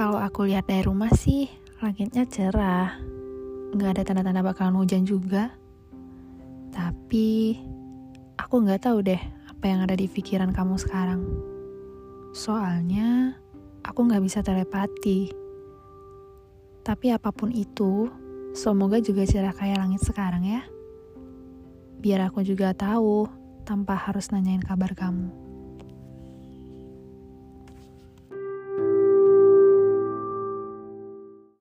Kalau aku lihat dari rumah sih, langitnya cerah. Nggak ada tanda-tanda bakalan hujan juga. Tapi, aku nggak tahu deh apa yang ada di pikiran kamu sekarang. Soalnya, aku nggak bisa telepati. Tapi apa pun itu, semoga juga cerah kayak langit sekarang ya. Biar aku juga tahu, tanpa harus nanyain kabar kamu.